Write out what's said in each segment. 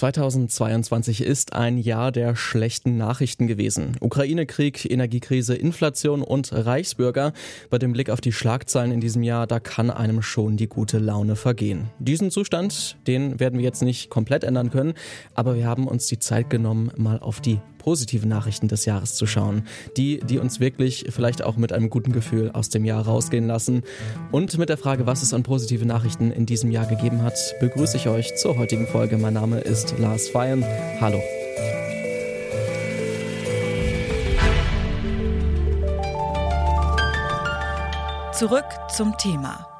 2022 ist ein Jahr der schlechten Nachrichten gewesen. Ukraine-Krieg, Energiekrise, Inflation und Reichsbürger. Bei dem Blick auf die Schlagzeilen in diesem Jahr, da kann einem schon die gute Laune vergehen. Diesen Zustand, den werden wir jetzt nicht komplett ändern können, aber wir haben uns die Zeit genommen, mal auf die positiven Nachrichten des Jahres zu schauen. Die, die uns wirklich vielleicht auch mit einem guten Gefühl aus dem Jahr rausgehen lassen. Und mit der Frage, was es an positive Nachrichten in diesem Jahr gegeben hat, begrüße ich euch zur heutigen Folge. Mein Name ist Lars Feyen. Hallo. Zurück zum Thema.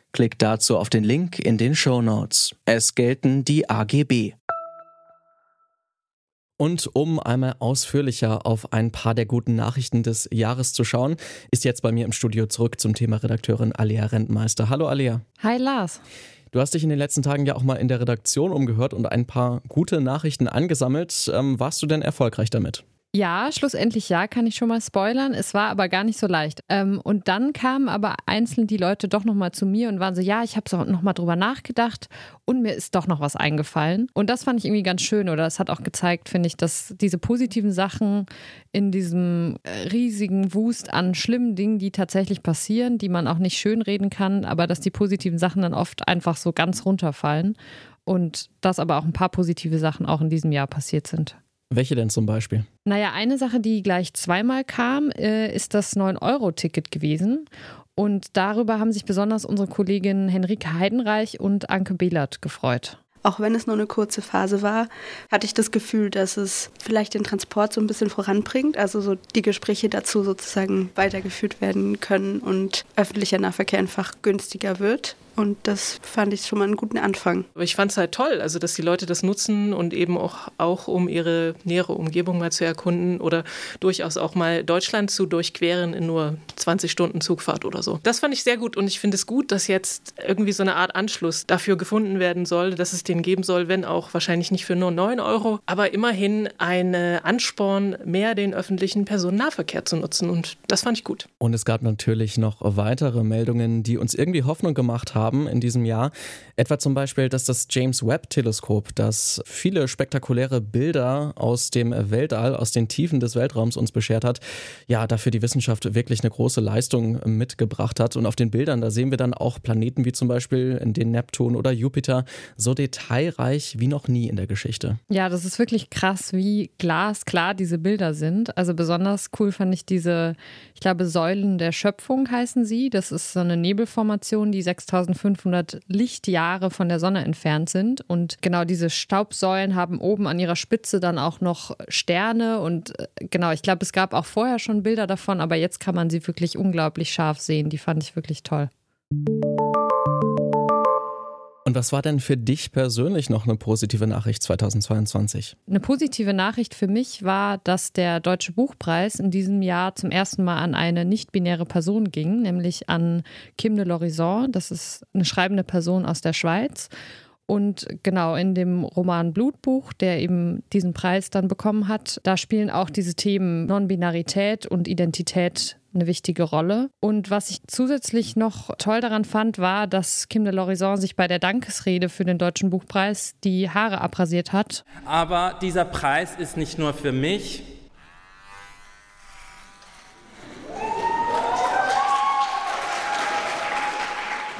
Klickt dazu auf den Link in den Show Notes. Es gelten die AGB. Und um einmal ausführlicher auf ein paar der guten Nachrichten des Jahres zu schauen, ist jetzt bei mir im Studio zurück zum Thema Redakteurin Alia Rentmeister. Hallo Alia. Hi Lars. Du hast dich in den letzten Tagen ja auch mal in der Redaktion umgehört und ein paar gute Nachrichten angesammelt. Ähm, warst du denn erfolgreich damit? Ja, schlussendlich ja, kann ich schon mal spoilern. Es war aber gar nicht so leicht. Ähm, und dann kamen aber einzeln die Leute doch nochmal zu mir und waren so, ja, ich habe so nochmal drüber nachgedacht und mir ist doch noch was eingefallen. Und das fand ich irgendwie ganz schön oder es hat auch gezeigt, finde ich, dass diese positiven Sachen in diesem äh, riesigen Wust an schlimmen Dingen, die tatsächlich passieren, die man auch nicht schönreden kann, aber dass die positiven Sachen dann oft einfach so ganz runterfallen. Und dass aber auch ein paar positive Sachen auch in diesem Jahr passiert sind. Welche denn zum Beispiel? Naja, eine Sache, die gleich zweimal kam, äh, ist das 9-Euro-Ticket gewesen. Und darüber haben sich besonders unsere Kolleginnen Henrike Heidenreich und Anke Behlert gefreut. Auch wenn es nur eine kurze Phase war, hatte ich das Gefühl, dass es vielleicht den Transport so ein bisschen voranbringt, also so die Gespräche dazu sozusagen weitergeführt werden können und öffentlicher Nahverkehr einfach günstiger wird. Und das fand ich schon mal einen guten Anfang. Aber ich fand es halt toll, also dass die Leute das nutzen und eben auch, auch um ihre nähere Umgebung mal zu erkunden oder durchaus auch mal Deutschland zu durchqueren in nur 20 Stunden Zugfahrt oder so. Das fand ich sehr gut und ich finde es gut, dass jetzt irgendwie so eine Art Anschluss dafür gefunden werden soll, dass es den geben soll, wenn auch wahrscheinlich nicht für nur 9 Euro, aber immerhin ein Ansporn, mehr den öffentlichen Personennahverkehr zu nutzen und das fand ich gut. Und es gab natürlich noch weitere Meldungen, die uns irgendwie Hoffnung gemacht haben in diesem Jahr. Etwa zum Beispiel, dass das James Webb-Teleskop, das viele spektakuläre Bilder aus dem Weltall, aus den Tiefen des Weltraums uns beschert hat, ja, dafür die Wissenschaft wirklich eine große Leistung mitgebracht hat. Und auf den Bildern, da sehen wir dann auch Planeten wie zum Beispiel den Neptun oder Jupiter so detailreich wie noch nie in der Geschichte. Ja, das ist wirklich krass, wie glasklar diese Bilder sind. Also besonders cool fand ich diese, ich glaube, Säulen der Schöpfung heißen sie. Das ist so eine Nebelformation, die 6000 1500 Lichtjahre von der Sonne entfernt sind. Und genau diese Staubsäulen haben oben an ihrer Spitze dann auch noch Sterne. Und äh, genau, ich glaube, es gab auch vorher schon Bilder davon, aber jetzt kann man sie wirklich unglaublich scharf sehen. Die fand ich wirklich toll. Und was war denn für dich persönlich noch eine positive Nachricht 2022? Eine positive Nachricht für mich war, dass der Deutsche Buchpreis in diesem Jahr zum ersten Mal an eine nicht-binäre Person ging, nämlich an Kim de Lorison. Das ist eine schreibende Person aus der Schweiz. Und genau in dem Roman Blutbuch, der eben diesen Preis dann bekommen hat, da spielen auch diese Themen Non-Binarität und Identität eine wichtige Rolle. Und was ich zusätzlich noch toll daran fand, war, dass Kim de Lorison sich bei der Dankesrede für den Deutschen Buchpreis die Haare abrasiert hat. Aber dieser Preis ist nicht nur für mich.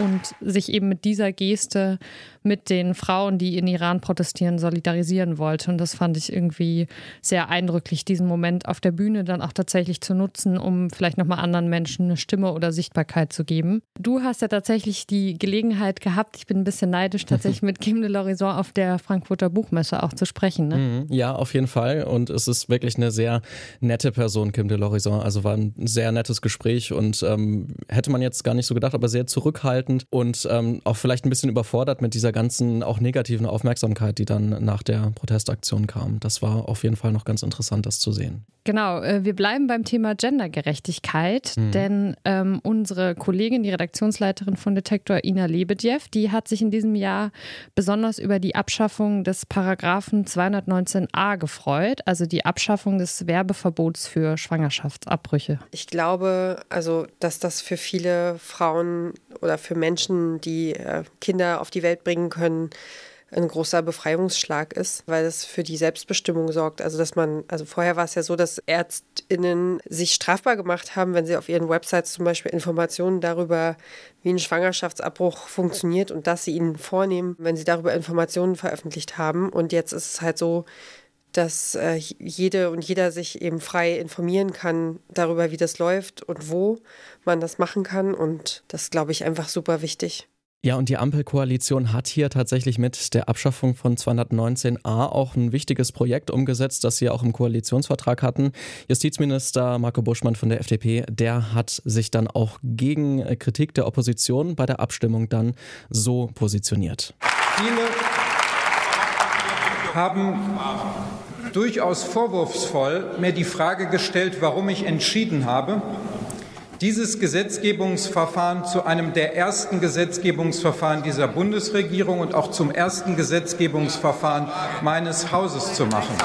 und sich eben mit dieser Geste mit den Frauen, die in Iran protestieren, solidarisieren wollte. Und das fand ich irgendwie sehr eindrücklich, diesen Moment auf der Bühne dann auch tatsächlich zu nutzen, um vielleicht nochmal anderen Menschen eine Stimme oder Sichtbarkeit zu geben. Du hast ja tatsächlich die Gelegenheit gehabt, ich bin ein bisschen neidisch, tatsächlich mit Kim de l'Horizon auf der Frankfurter Buchmesse auch zu sprechen. Ne? Mhm. Ja, auf jeden Fall. Und es ist wirklich eine sehr nette Person, Kim de l'Horizon. Also war ein sehr nettes Gespräch und ähm, hätte man jetzt gar nicht so gedacht, aber sehr zurückhaltend und ähm, auch vielleicht ein bisschen überfordert mit dieser dieser ganzen auch negativen Aufmerksamkeit, die dann nach der Protestaktion kam. Das war auf jeden Fall noch ganz interessant, das zu sehen. Genau, äh, wir bleiben beim Thema Gendergerechtigkeit, mhm. denn ähm, unsere Kollegin, die Redaktionsleiterin von Detektor, Ina Lebedjew, die hat sich in diesem Jahr besonders über die Abschaffung des Paragraphen 219a gefreut, also die Abschaffung des Werbeverbots für Schwangerschaftsabbrüche. Ich glaube, also, dass das für viele Frauen oder für Menschen, die äh, Kinder auf die Welt bringen können, ein großer Befreiungsschlag ist, weil es für die Selbstbestimmung sorgt. Also dass man, also vorher war es ja so, dass ÄrztInnen sich strafbar gemacht haben, wenn sie auf ihren Websites zum Beispiel Informationen darüber, wie ein Schwangerschaftsabbruch funktioniert und dass sie ihn vornehmen, wenn sie darüber Informationen veröffentlicht haben. Und jetzt ist es halt so, dass äh, jede und jeder sich eben frei informieren kann darüber, wie das läuft und wo man das machen kann. Und das glaube ich einfach super wichtig. Ja, und die Ampelkoalition hat hier tatsächlich mit der Abschaffung von 219a auch ein wichtiges Projekt umgesetzt, das sie auch im Koalitionsvertrag hatten. Justizminister Marco Buschmann von der FDP, der hat sich dann auch gegen Kritik der Opposition bei der Abstimmung dann so positioniert. Viele haben durchaus vorwurfsvoll mir die Frage gestellt, warum ich entschieden habe, dieses Gesetzgebungsverfahren zu einem der ersten Gesetzgebungsverfahren dieser Bundesregierung und auch zum ersten Gesetzgebungsverfahren meines Hauses zu machen.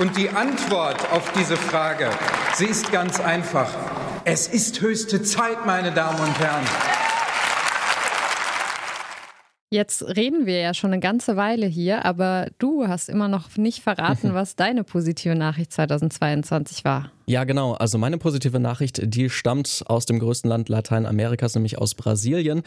Und die Antwort auf diese Frage, sie ist ganz einfach. Es ist höchste Zeit, meine Damen und Herren. Jetzt reden wir ja schon eine ganze Weile hier, aber du hast immer noch nicht verraten, was deine positive Nachricht 2022 war. Ja, genau. Also meine positive Nachricht, die stammt aus dem größten Land Lateinamerikas, nämlich aus Brasilien.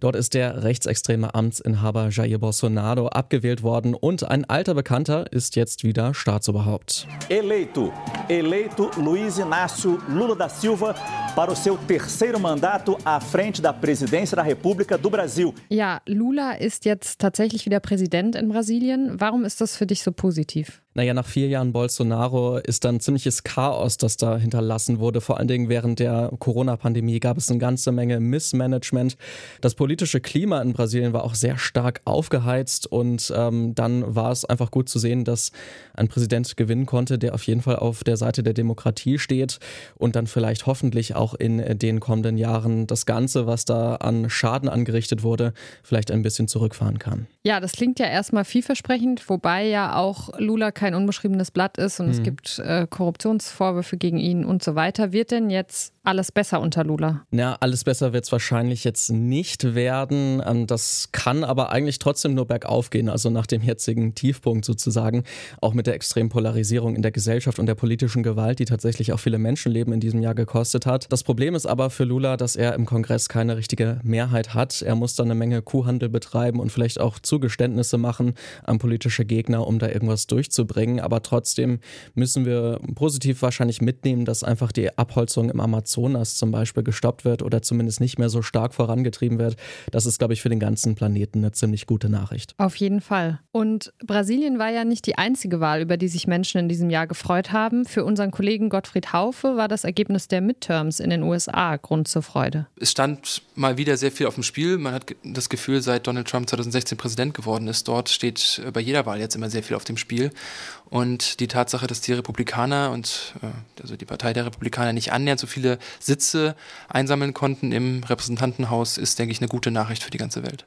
Dort ist der rechtsextreme Amtsinhaber Jair Bolsonaro abgewählt worden und ein alter Bekannter ist jetzt wieder Staatsoberhaupt. Eleito, eleito Luiz Inácio Lula da Silva para o seu terceiro mandato à frente da Presidência da República do Brasil. Ja, Lula ist jetzt tatsächlich wieder Präsident in Brasilien. Warum ist das für dich so positiv? Naja, nach vier Jahren Bolsonaro ist dann ziemliches Chaos, das da hinterlassen wurde. Vor allen Dingen während der Corona-Pandemie gab es eine ganze Menge Missmanagement. Das politische Klima in Brasilien war auch sehr stark aufgeheizt und ähm, dann war es einfach gut zu sehen, dass ein Präsident gewinnen konnte, der auf jeden Fall auf der Seite der Demokratie steht und dann vielleicht hoffentlich auch in den kommenden Jahren das Ganze, was da an Schaden angerichtet wurde, vielleicht ein bisschen zurückfahren kann. Ja, das klingt ja erstmal vielversprechend, wobei ja auch Lula kein unbeschriebenes Blatt ist und mhm. es gibt äh, Korruptionsvorwürfe gegen ihn und so weiter. Wird denn jetzt alles besser unter Lula? Ja, alles besser wird es wahrscheinlich jetzt nicht werden. Ähm, das kann aber eigentlich trotzdem nur bergauf gehen, also nach dem jetzigen Tiefpunkt sozusagen, auch mit der extremen Polarisierung in der Gesellschaft und der politischen Gewalt, die tatsächlich auch viele Menschenleben in diesem Jahr gekostet hat. Das Problem ist aber für Lula, dass er im Kongress keine richtige Mehrheit hat. Er muss dann eine Menge Kuhhandel betreiben und vielleicht auch Zugeständnisse machen an politische Gegner, um da irgendwas durchzubringen. Aber trotzdem müssen wir positiv wahrscheinlich mitnehmen, dass einfach die Abholzung im Amazonas Amazonas zum Beispiel gestoppt wird oder zumindest nicht mehr so stark vorangetrieben wird, das ist, glaube ich, für den ganzen Planeten eine ziemlich gute Nachricht. Auf jeden Fall. Und Brasilien war ja nicht die einzige Wahl, über die sich Menschen in diesem Jahr gefreut haben. Für unseren Kollegen Gottfried Haufe war das Ergebnis der Midterms in den USA Grund zur Freude. Es stand mal wieder sehr viel auf dem Spiel. Man hat das Gefühl, seit Donald Trump 2016 Präsident geworden ist, dort steht bei jeder Wahl jetzt immer sehr viel auf dem Spiel. Und die Tatsache, dass die Republikaner und äh, also die Partei der Republikaner nicht annähernd so viele Sitze einsammeln konnten im Repräsentantenhaus, ist, denke ich, eine gute Nachricht für die ganze Welt.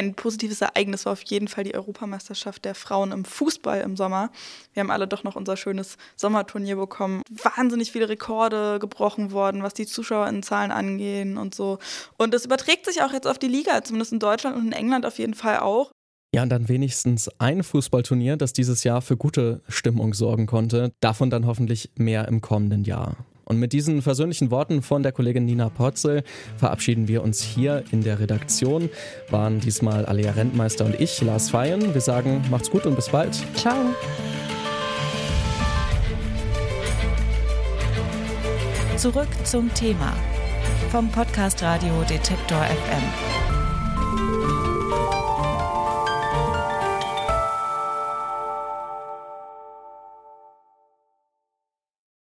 Ein positives Ereignis war auf jeden Fall die Europameisterschaft der Frauen im Fußball im Sommer. Wir haben alle doch noch unser schönes Sommerturnier bekommen. Wahnsinnig viele Rekorde gebrochen worden, was die Zuschauerinnenzahlen angehen und so. Und es überträgt sich auch jetzt auf die Liga, zumindest in Deutschland und in England auf jeden Fall auch. Ja, und dann wenigstens ein Fußballturnier, das dieses Jahr für gute Stimmung sorgen konnte. Davon dann hoffentlich mehr im kommenden Jahr. Und mit diesen versöhnlichen Worten von der Kollegin Nina Potzel verabschieden wir uns hier in der Redaktion. Waren diesmal Alea Rentmeister und ich, Lars Feyen. Wir sagen, macht's gut und bis bald. Ciao. Zurück zum Thema vom Podcast Radio Detektor FM.